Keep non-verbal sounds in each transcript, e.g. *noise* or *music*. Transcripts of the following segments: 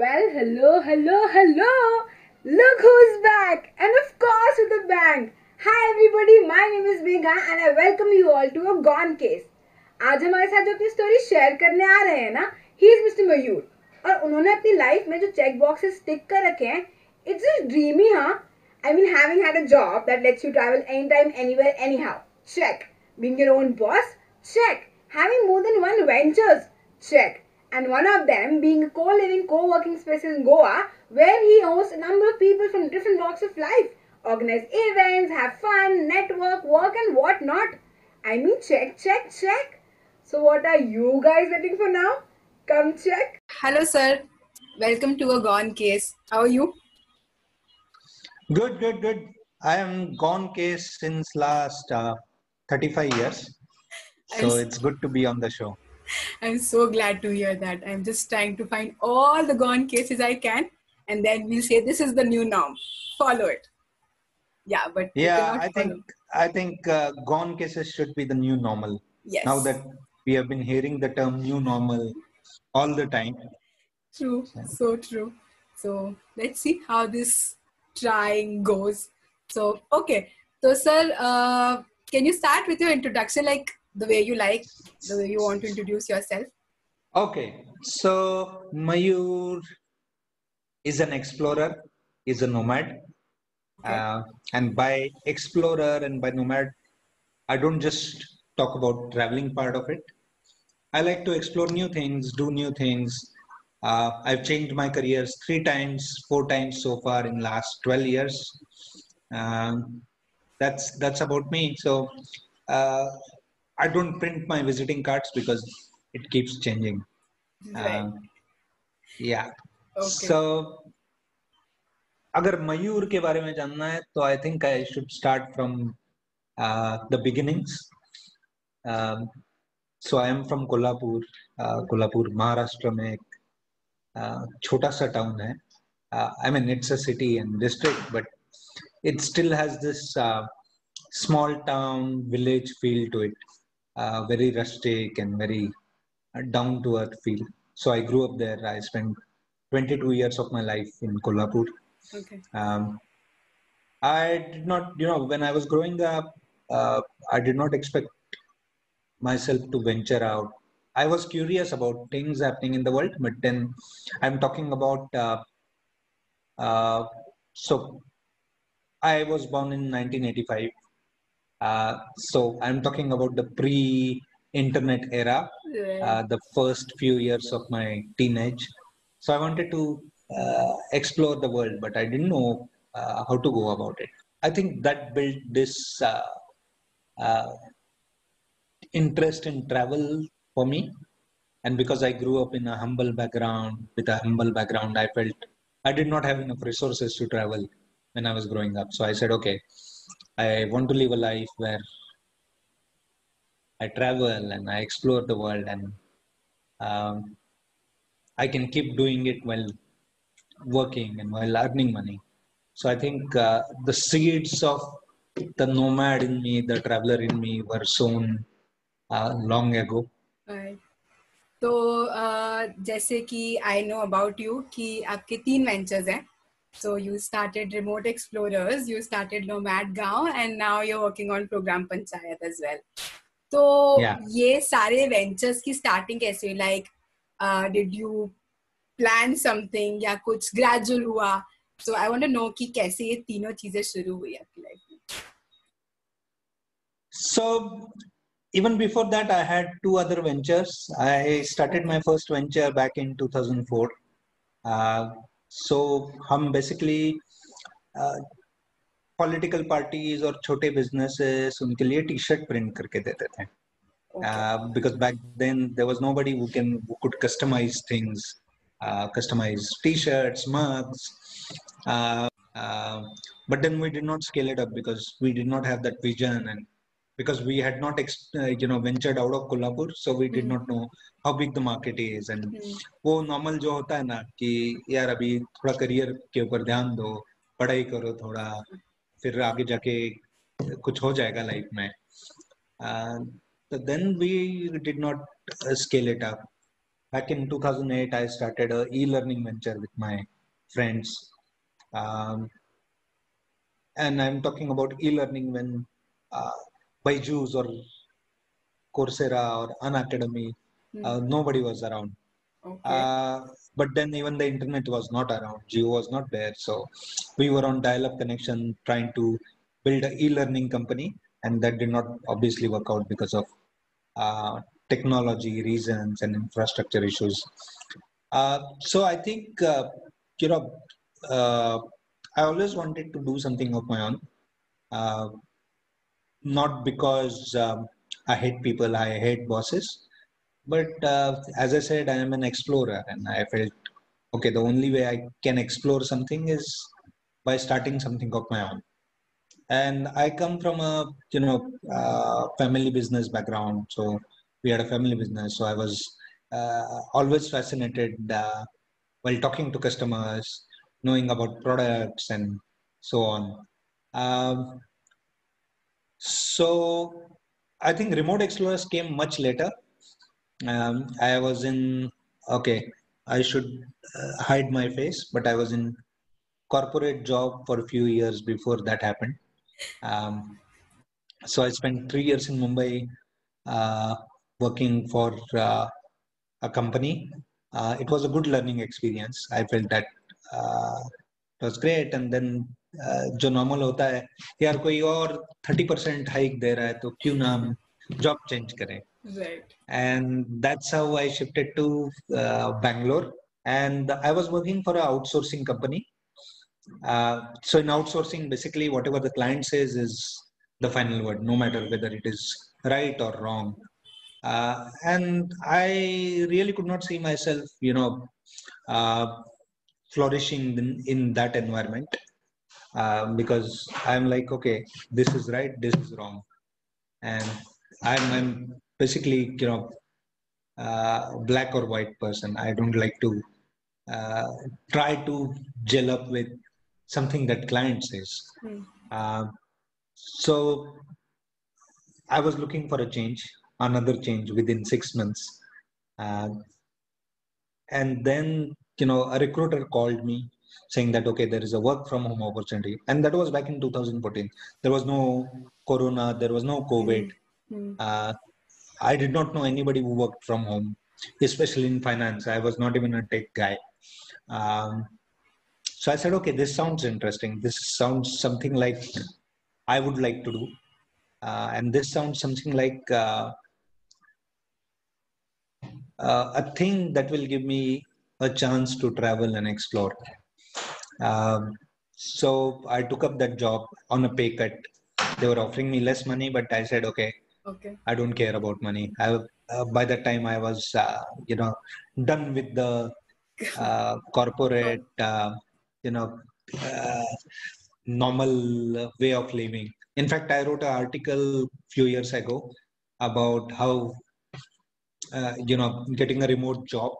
Well, hello, hello, hello. Look who's back. And of course with a bang. Hi everybody, my name is Megha and I welcome you all to a Gone Case. आज हमारे साथ जो अपनी story share करने आ रहे हैं ना he is mister मयूर और उन्होंने अपनी लाइफ में जो चेक बॉक्सेस टिक कर रखे हैं इट्स जस्ट ड्रीमी हाँ? I mean having had a job that lets you travel any time anywhere anyhow check being your own boss check having more than one ventures check and one of them being a co-living co-working space in Goa where he hosts a number of people from different walks of life, organize events, have fun, network, work and whatnot. I mean check, check, check. So what are you guys waiting for now? Come check. Hello sir, welcome to a Gone Case. How are you? Good, good, good. I am gone case since last uh, 35 years. *laughs* So I'm- it's good to be on the show. *laughs* I'm so glad to hear that. I'm just trying to find all the Gone Cases I can and then we'll say this is the new norm. Follow it. Yeah, but Yeah, I think. I think uh, gone cases should be the new normal. yes. Now that we have been hearing the term new normal all the time. True, so true. So let's see how this trying goes. So okay, so sir, uh, can you start with your introduction, like the way you like, the way you want to introduce yourself? Okay, so Mayur is an explorer, is a nomad. Okay. Uh, and by explorer and by nomad, I don't just talk about traveling part of it. I like to explore new things, do new things. Uh, I've changed my careers three times, four times so far in last 12 years. Um, that's that's about me. So uh, I don't print my visiting cards because it keeps changing. Right. Um, yeah. Okay. So अगर मयूर के बारे में जानना है तो I think I should start from the beginnings so I'm from Kolhapur Kolhapur Maharashtra में एक uh, छोटा सा टाउन है I mean it's a city and district but it still has this uh, small town village feel to it uh, very rustic and very uh, down to earth feel. So i grew up there. I spent 22 years of my life in kolhapur. Okay. um, i did not you know when i was growing up uh, i did not expect myself to venture out. I was curious about things happening in the world but then i'm talking about uh, uh, so i was born in 1985 uh, so i'm talking about the pre internet era Right. uh, the first few years of my teenage. So I wanted to uh, explore the world, but I didn't know uh, how to go about it. I think that built this uh, uh, interest in travel for me. And because I grew up in a humble background, with a humble background, I felt I did not have enough resources to travel when I was growing up. So I said, okay, I want to live a life where I travel and I explore the world and um, I can keep doing it while working and while earning money. So I think uh, the seeds of the nomad in me, the traveler in me, were sown uh, long ago. Right. तो uh, जैसे कि I know about you कि आपके तीन ventures हैं so you started remote explorers you started nomad गांव and now you working on programme panchayat as well तो Yeah. ये सारे वेंचर्स की स्टार्टिंग कैसे हुई like did you plan something या कुछ ग्रेजुअल हुआ सो आई वांट टू नो कि कैसे ये तीनों चीजें शुरू हुई आपकी लाइफ में So even before that, I had two other ventures. I started my first venture back in 2004. Uh, so हम basically uh, political parties और छोटे businesses उनके लिए टी-शर्ट print करके देते थे. Uh, because back then there was nobody who can who could customize things, uh, customize T-shirts, mugs. Uh, uh, but then we did not scale it up because we did not because we had not ex- uh, you know ventured out of Kolhapur, so we did Mhm. not know how big the market is and हम्म, वो normal जो होता है ना कि यार अभी थोड़ा career के ऊपर ध्यान दो पढ़ाई करो थोड़ा फिर आगे जाके कुछ हो जाएगा लाइफ में तो then we did not scale it up back in 2008, I started a e-learning venture with my friends. Um, and I'm talking about e-learning when uh, Byju's or Coursera or Unacademy, Hmm. uh, nobody was around. Okay. Uh, but then even the internet was not around. Jio was not there. So we were on dial-up connection trying to build an e-learning company, and that did not obviously work out because of uh, technology reasons and infrastructure issues. Uh, so I think uh, you know uh, I always wanted to do something of my own, not because um, I hate people, I hate bosses, but uh, as I said, I am an explorer, and I felt okay. The only way I can explore something is by starting something of my own. And I come from a you know uh, family business background, so we had a family business. So I was uh, always fascinated uh, while talking to customers, knowing about products and so on. Um, so I think remote explorers came much later. Um, I was in okay. I should uh, hide my face, but I was in corporate job for a few years before that happened. Um, so I spent three years in Mumbai uh, working for uh, a company. Uh, it was a good learning experience. I felt that uh, it was great. And then जो normal होता है यार कोई और 30% hike दे रहा है तो क्यों ना हम job change करें right. and that's how I shifted to uh, Bangalore. And I was working for an outsourcing company. Uh, so in outsourcing, basically whatever the client says is the final word, no matter whether it is right or wrong. Uh, and I really could not see myself, you know, uh, flourishing in, in that environment uh, because I'm like, okay, this is right, this is wrong, and I'm, I'm basically, you know, uh, black or white person. I don't like to uh, try to gel up with something that client says. Hmm. Uh, so I was looking for a change, another change within six months. Uh, and then, you know, a recruiter called me saying that, okay, there is a work from home opportunity. And that was back in 2014. There was no Corona, there was no COVID. Hmm. Uh, I did not know anybody who worked from home, especially in finance. I was not even a tech guy. Um, so I said, okay, this sounds interesting. This sounds something like I would like to do. Uh, and this sounds something like uh, uh, a thing that will give me a chance to travel and explore. Um, so I took up that job on a pay cut. They were offering me less money, but I said, okay, Okay. I don't care about money. I, uh, by that time, I was, uh, you know, done with the *laughs* uh, corporate, uh, you know, uh, normal way of living. In fact, I wrote an article few years ago about how, uh, you know, getting a remote job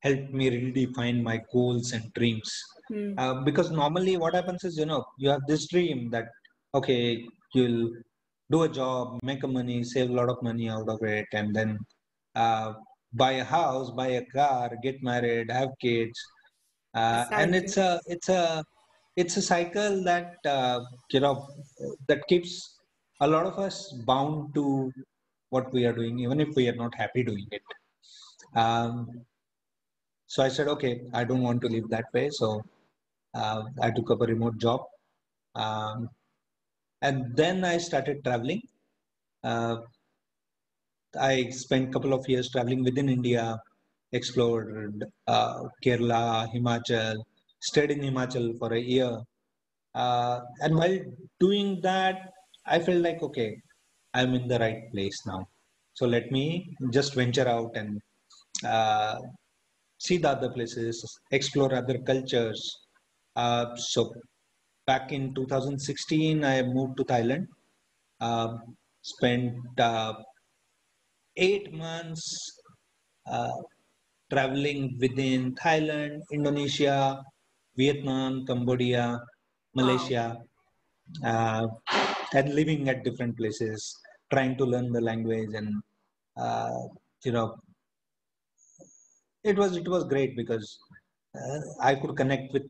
helped me redefine my goals and dreams. Hmm. Uh, because normally what happens is, you know, you have this dream that, okay, you'll do a job, make a money, save a lot of money out of it, and then uh, buy a house, buy a car, get married, have kids, uh, and it's a it's a it's a cycle that uh, you know that keeps a lot of us bound to what we are doing, even if we are not happy doing it. Um, so I said, okay, I don't want to live that way, so uh, I took up a remote job. Um, and then I started traveling. Uh, I spent a couple of years traveling within India, explored uh, Kerala, Himachal, stayed in Himachal for a year. Uh, and while doing that, I felt like, okay, I'm in the right place now. So let me just venture out and uh, see the other places, explore other cultures. Uh, so back in 2016, I moved to Thailand. Uh, spent uh, eight months uh, traveling within Thailand, Indonesia, Vietnam, Cambodia, Malaysia, uh, and living at different places, trying to learn the language and uh, you know it was it was great because uh, I could connect with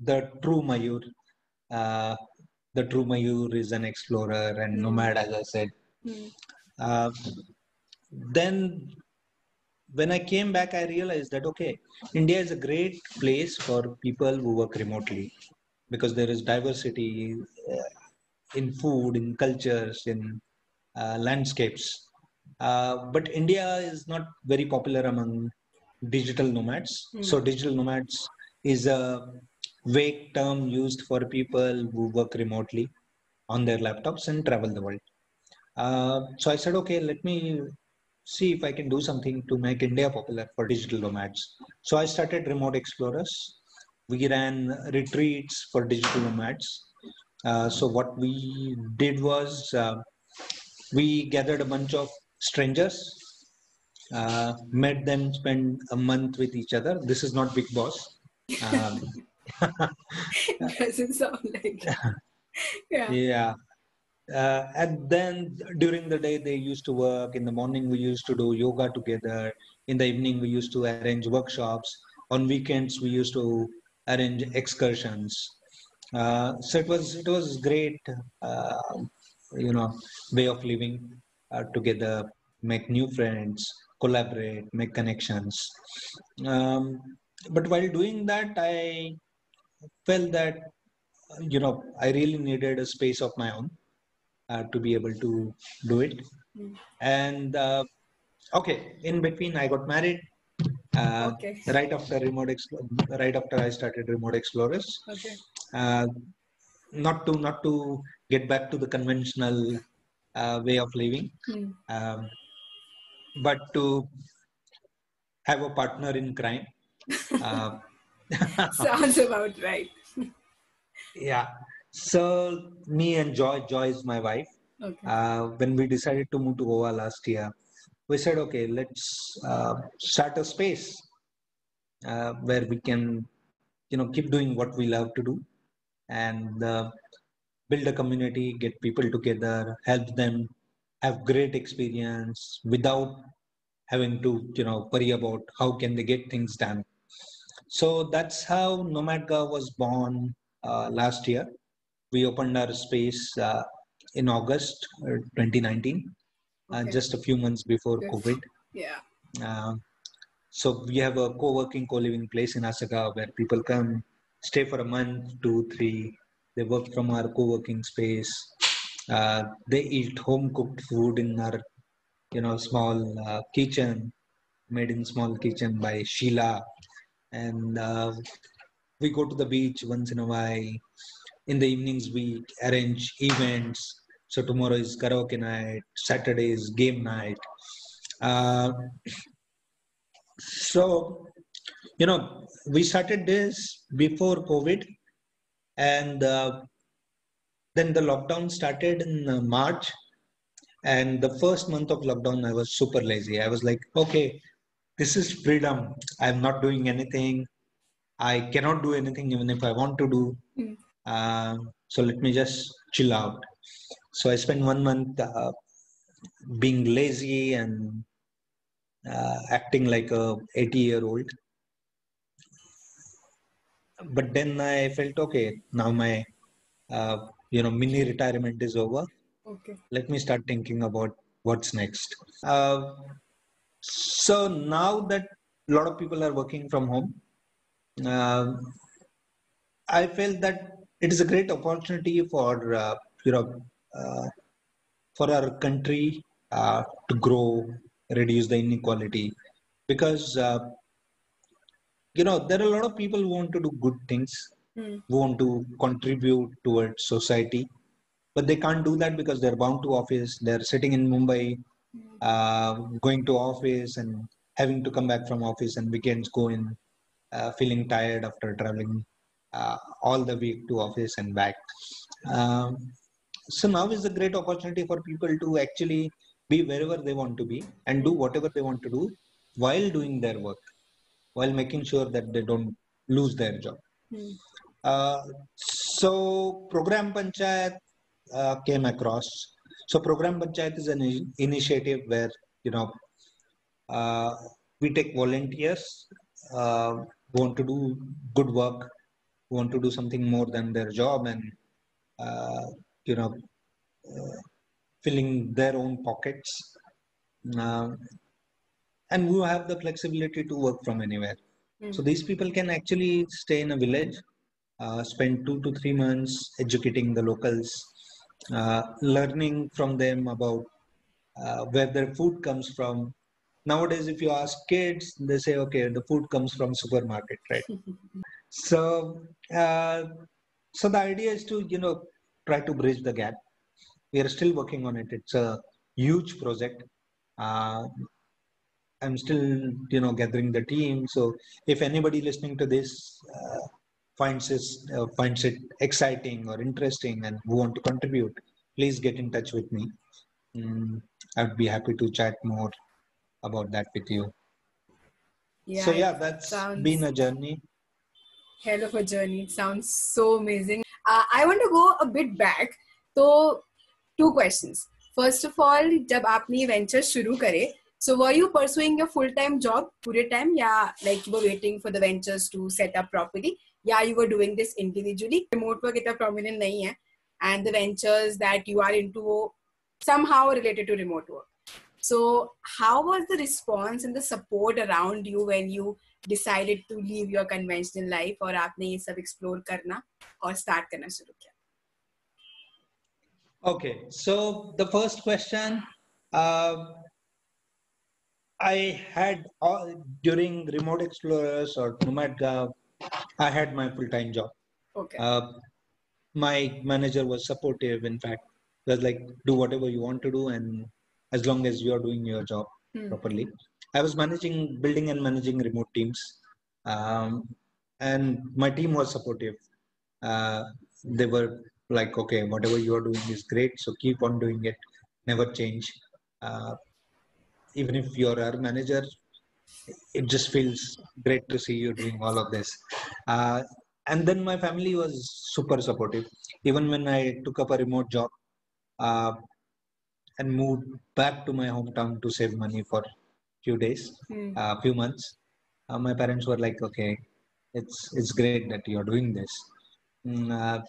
the true Mayur. Uh, the true Mayur is an explorer and Hmm. nomad, as I said. Hmm. Uh, then when I came back, I realized that okay, India is a great place for people who work remotely because there is diversity uh, in food, in cultures, in uh, landscapes. Uh, but India is not very popular among digital nomads. Hmm. So digital nomads is a vague term used for people who work remotely on their laptops and travel the world. Uh, so I said, okay, let me see if I can do something to make India popular for digital nomads. So I started Remote Explorers. We ran retreats for digital nomads. Uh, so what we did was uh, we gathered a bunch of strangers, uh, made them spend a month with each other. This is not Bigg Boss. Um, *laughs* Doesn't sound like. *laughs* yeah. yeah uh, and then during the day they used to work in the morning we used to do yoga together in the evening we used to arrange workshops on weekends we used to arrange excursions uh, so it was it was great uh, you know way of living uh, together make new friends collaborate make connections um, but while doing that i felt that you know i really needed a space of my own uh, to be able to do it Mm. and uh, okay in between i got married uh, Okay. right after remote right after i started remote explorers Okay. uh, not to not to get back to the conventional uh, way of living um, but to have a partner in crime *laughs* uh, Sounds about right. yeah so me and joy joy is my wife Okay. uh, when we decided to move to goa last year we said okay let's uh, start a space uh, where we can you know keep doing what we love to do and uh, build a community get people together help them have great experience without having to you know worry about how can they get things done. So that's how NomadGao was born uh, last year. We opened our space uh, in august uh, 2019 uh, just a few months before Yes. covid. Yeah. uh, so we have a co-working co-living place in Assagao where people come stay for a month two three. They work from our co-working space uh, they eat home cooked food in our you know small uh, kitchen made in small kitchen by sheila. And uh, we go to the beach once in a while. In the evenings we arrange events. So tomorrow is karaoke night saturday is game night. Uh, so you know we started this before covid. And uh, then the lockdown started in uh, march. And the first month of lockdown i was super lazy. I was like okay this is freedom. I'm not doing anything. I cannot do anything even if i want to do. Hmm. uh, so let me just chill out. So i spent one month uh, being lazy and uh, acting like a 80 year old but then i felt okay now my uh, you know mini retirement is over. Okay. let me start thinking about what's next. Uh, so now that a lot of people are working from home uh, i felt that it is a great opportunity for uh, you know uh, for our country uh, to grow reduce the inequality. Because uh, you know there are a lot of people who want to do good things Hmm. who want to contribute towards society. But they can't do that because they're bound to office. They're sitting in mumbai uh, going to office and having to come back from office and weekends going uh, feeling tired after traveling uh, all the week to office and back. Um, so now is a great opportunity for people to actually be wherever they want to be and do whatever they want to do while doing their work while making sure that they don't lose their job. Hmm. Uh, so program panchayat uh, came across so program panchayat is an initiative where you know uh, we take volunteers uh, want to do good work, want to do something more than their job, and uh, you know, uh, filling their own pockets, and who have the flexibility to work from anywhere. Hmm. So these people can actually stay in a village, uh, spend two to three months educating the locals, uh, learning from them about uh, where their food comes from. Nowadays, if you ask kids, they say, "Okay, the food comes from supermarket, right?" *laughs* so, uh, so the idea is to you know try to bridge the gap. We are still working on it. It's a huge project. Uh, I'm still, you know, gathering the team. So if anybody listening to this uh, finds this uh, finds it exciting or interesting and who want to contribute, please get in touch with me. Mm, I'd be happy to chat more about that with you. Yeah, so yeah, it that's sounds been a journey. hell of a journey. It sounds so amazing. Uh, I want to go a bit back. So, two questions. First of all, जब आपने ये venture शुरू करे, so were you pursuing your full time job पूरे time या like you were waiting for the ventures to set up properly? yeah, you were doing this individually. Remote work itna prominent nahi hai. And the ventures that you are into somehow related to remote work. So, how was the response and the support around you when you decided to leave your conventional life or आपने ये सब explore करना or start करना शुरू Okay, so the first question uh, I had all, during Remote Explorers or NomadGao I had my full-time job. Okay. Uh, my manager was supportive. In fact, was like, do whatever you want to do, and as long as you are doing your job Hmm. properly. I was managing, building and managing remote teams, um, and my team was supportive. Uh, they were like, okay, whatever you are doing is great, so keep on doing it, never change. Uh, even if you're our manager, it just feels great to see you doing all of this. Uh, and then my family was super supportive. Even when I took up a remote job uh, and moved back to my hometown to save money for a few days, a few months, uh, my parents were like, "Okay, it's it's great that you're doing this." Mm, uh,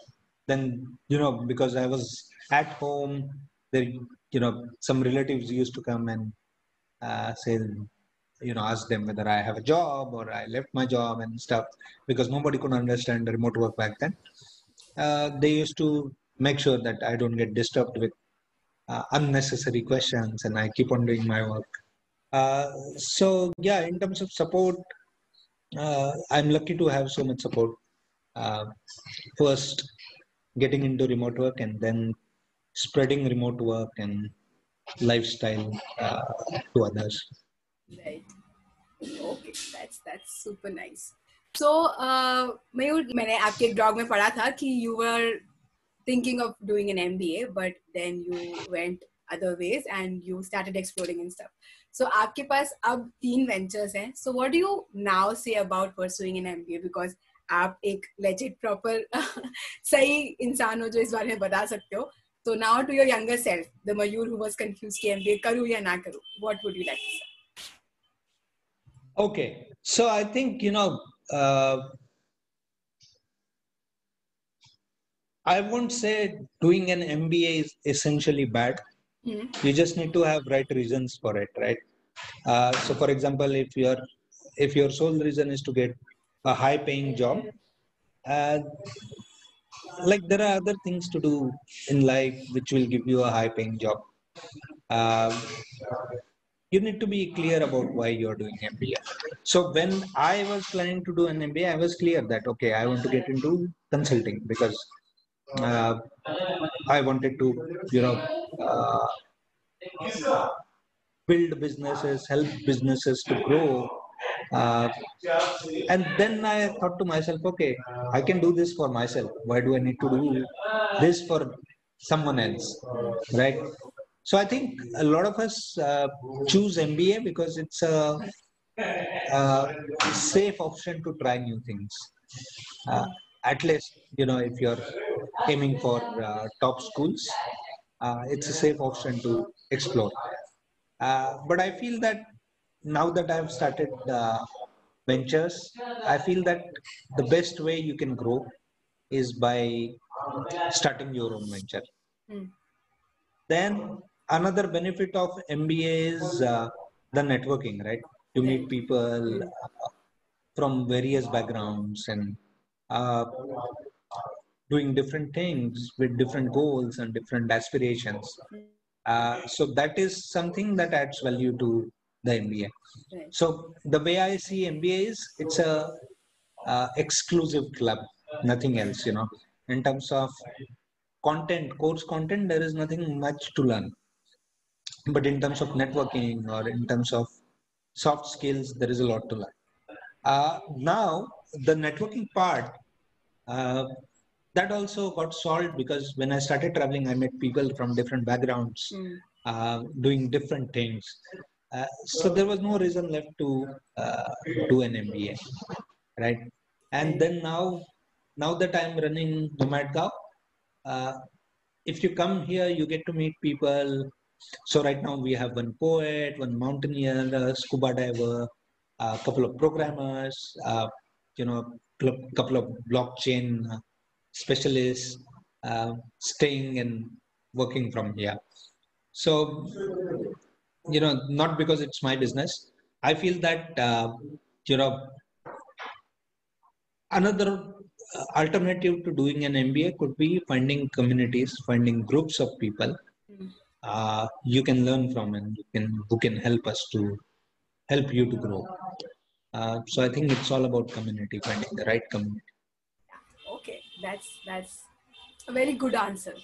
then you know because I was at home, there you know some relatives used to come and uh, say you know ask them whether I have a job or I left my job and stuff because nobody could understand remote work back then. Uh, they used to make sure that I don't get disturbed with uh, unnecessary questions and I keep on doing my work. Uh, so yeah, in terms of support, uh, I'm lucky to have so much support. Uh, first, getting into remote work and then spreading remote work and lifestyle uh, to others. Right. Okay, that's that's super nice. So, uh, मयूर मैंने आपके एक blog में पढ़ा था कि you were thinking of doing an MBA, but then you went other ways and you started exploring and stuff. So, आपके पास अब तीन ventures हैं. So, what do you now say about pursuing an MBA? Because आप एक legit proper सही इंसान हो जो इस बारे में बता सकते हो. So now to your younger self, the Mayur who was confused कि MBA करूँ या ना करूँ, what would you like to say? Okay, so I think you know, uh, I won't say doing an MBA is essentially bad. Hmm. You just need to have right reasons for it, right? Uh, so, for example, if your if your sole reason is to get a high-paying job, uh, like there are other things to do in life which will give you a high-paying job. Uh, you need to be clear about why you're doing MBA. So when I was planning to do an MBA, I was clear that okay, I want to get into consulting because uh, I wanted to, you know, uh, build businesses, help businesses to grow. Uh, and then I thought to myself, okay, I can do this for myself. Why do I need to do this for someone else, right? So I think a lot of us uh, choose MBA because it's a, a safe option to try new things. Uh, at least, you know, if you're aiming for uh, top schools, uh, it's a safe option to explore. Uh, but I feel that now that I've started uh, ventures, I feel that the best way you can grow is by starting your own venture. Hmm. Then another benefit of MBA is uh, the networking, right? You meet people uh, from various backgrounds and uh, doing different things with different goals and different aspirations. Uh, so that is something that adds value to the MBA. Right. So the way I see MBA is it's a uh, exclusive club, nothing else. You know, in terms of content, course content, there is nothing much to learn. But in terms of networking or in terms of soft skills, there is a lot to learn. Uh, now the networking part. Uh, that also got solved because when I started traveling, I met people from different backgrounds Mm. uh, doing different things. Uh, so there was no reason left to uh, do an MBA, right? And then now, now that I'm running Nomad Gao, uh, if you come here, you get to meet people. So right now we have one poet, one mountaineer, a scuba diver, a couple of programmers, uh, you know, a couple of blockchain specialists uh, staying and working from here. So, you know, not because it's my business. I feel that, uh, you know, another uh, alternative to doing an MBA could be finding communities, finding groups of people. uh, you can learn from and you can, who can help us to help you to grow. Uh, so I think it's all about community, finding the right community. Okay, that's that's a very good answer.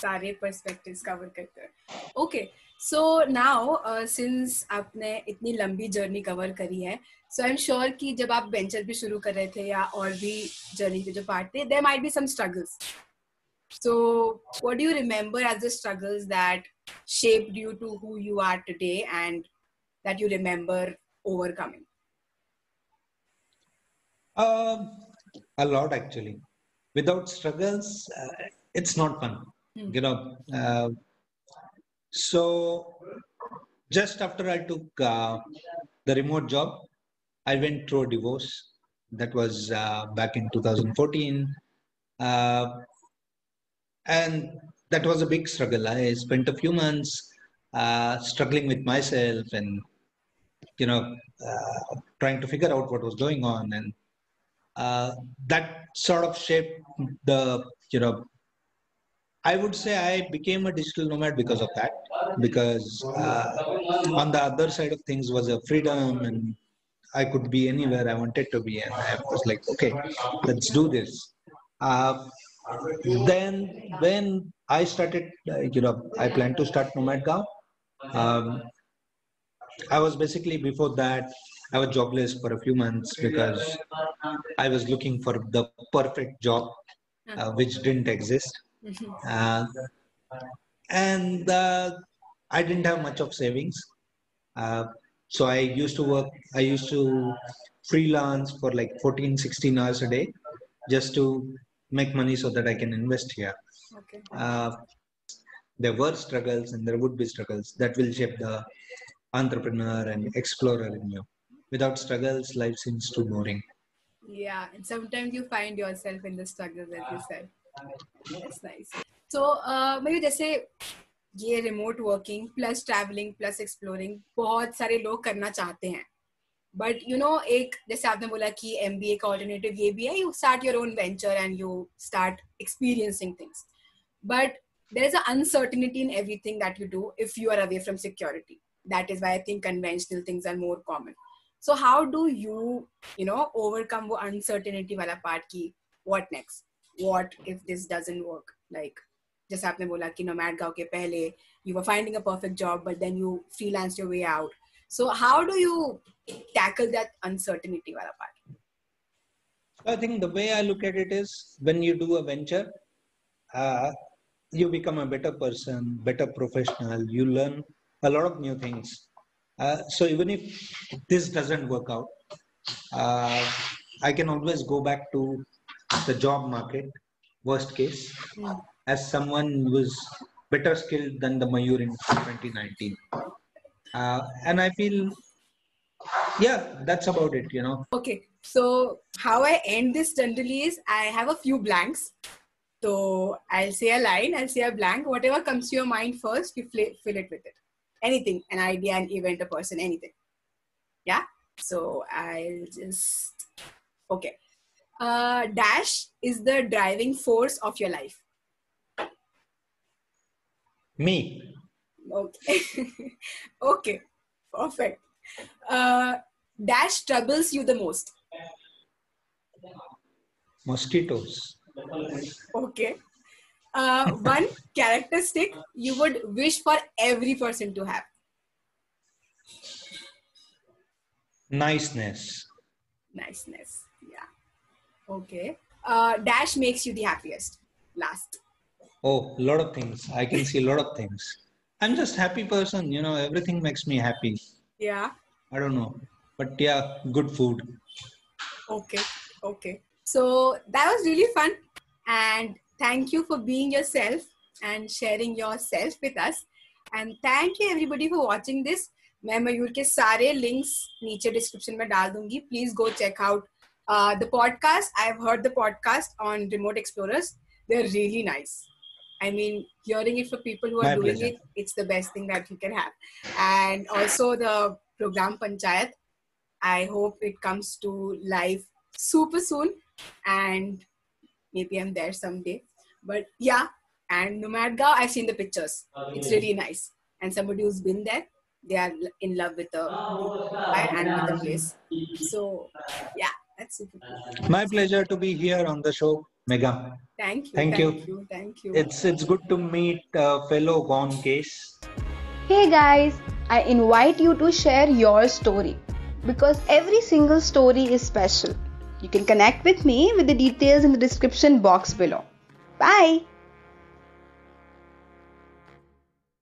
सारे perspectives cover करते हैं. Okay, so now uh, since आपने इतनी लंबी journey cover करी है, so I'm sure कि जब आप venture भी शुरू कर रहे थे या और भी journey के जो part थे, there might be some struggles. So what do you remember as the struggles that shaped you to who you are today and that you remember overcoming? Um, a lot actually. Without struggles, uh, it's not fun. Hmm. You know. Uh, so just after I took uh, the remote job, I went through a divorce. That was uh, back in 2014, uh, and that was a big struggle. I spent a few months uh, struggling with myself and you know uh, trying to figure out what was going on. And uh, that sort of shaped the you know i would say i became a digital nomad because of that. Because uh, on the other side of things was a freedom and i could be anywhere i wanted to be. And i was like okay let's do this. Uh, then when i started uh, you know i plan to start nomad Gaon, um, i was basically before that i was jobless for a few months because I was looking for the perfect job, uh, which didn't exist. Uh, and uh, I didn't have much of savings. Uh, so I used to work, I used to freelance for like 14, 16 hours a day just to make money so that I can invest here. Okay. Uh, there were struggles and there would be struggles that will shape the entrepreneur and explorer in you. Without struggles, life seems too boring. Yeah, and sometimes you find yourself in the struggle, as you said. That's nice. So, uh, maybe जैसे ये remote working plus traveling plus exploring बहुत सारे लोग करना चाहते हैं but you know एक जैसे आपने बोला कि एम बी ए का ऑल्टरनेटिव ये भी है you start your own venture and you start experiencing things but there is an uncertainty in everything that you do if you are away from security that is why i think conventional things are more common so how do you you know overcome वो uncertainty वाला part की what next what if this doesn't work like जैसे आपने बोला कि nomad गाँव के पहले you were finding a perfect job but then you freelanced your way out so how do you tackle that uncertainty वाला part I think the way I look at it is when you do a venture, uh, you become a better person, better professional. You learn a lot of new things. Uh, so even if this doesn't work out, uh, I can always go back to the job market, worst case, Hmm. as someone who is better skilled than the Mayur in 2019. Uh, and I feel yeah, that's about it. You know. Okay, so how I end this generally is I have a few blanks. So I'll say a line, I'll say a blank. Whatever comes to your mind first, you fill fill it with it. Anything, an idea, an event, a person, anything. Yeah. So I'll just okay. Uh, dash is the driving force of your life. Me. Okay. *laughs* okay. Perfect. Uh, dash troubles you the most. Mosquitoes. Okay. Uh, one characteristic you would wish for every person to have. Niceness. Niceness. Yeah. Okay. Uh, dash makes you the happiest. Last. Oh, a lot of things. I can see a lot of things. I'm just happy person. You know, everything makes me happy. Yeah. I don't know, but yeah, good food. Okay. Okay. So that was really fun, and thank you for being yourself and sharing yourself with us. And thank you everybody for watching this. मैं मयूर के सारे links नीचे description में डाल दूंगी please go check out the podcast I have heard the podcast on remote explorers they are really nice I mean, hearing it for people who are My doing pleasure. it, it's the best thing that you can have. And also the program Panchayat, I hope it comes to life super soon and maybe I'm there someday. But yeah, and Nomadgao, I've seen the pictures. It's really nice. And somebody who's been there, they are in love with the ah, vibe oh, and with the place. So yeah, that's super cool. My pleasure to be here on the show, Megha. Thank you. Thank thank you. you. Thank you. It's it's good to meet a fellow gone case. Hey guys, I invite you to share your story because every single story is special. You can connect with me with the details in the description box below. Bye.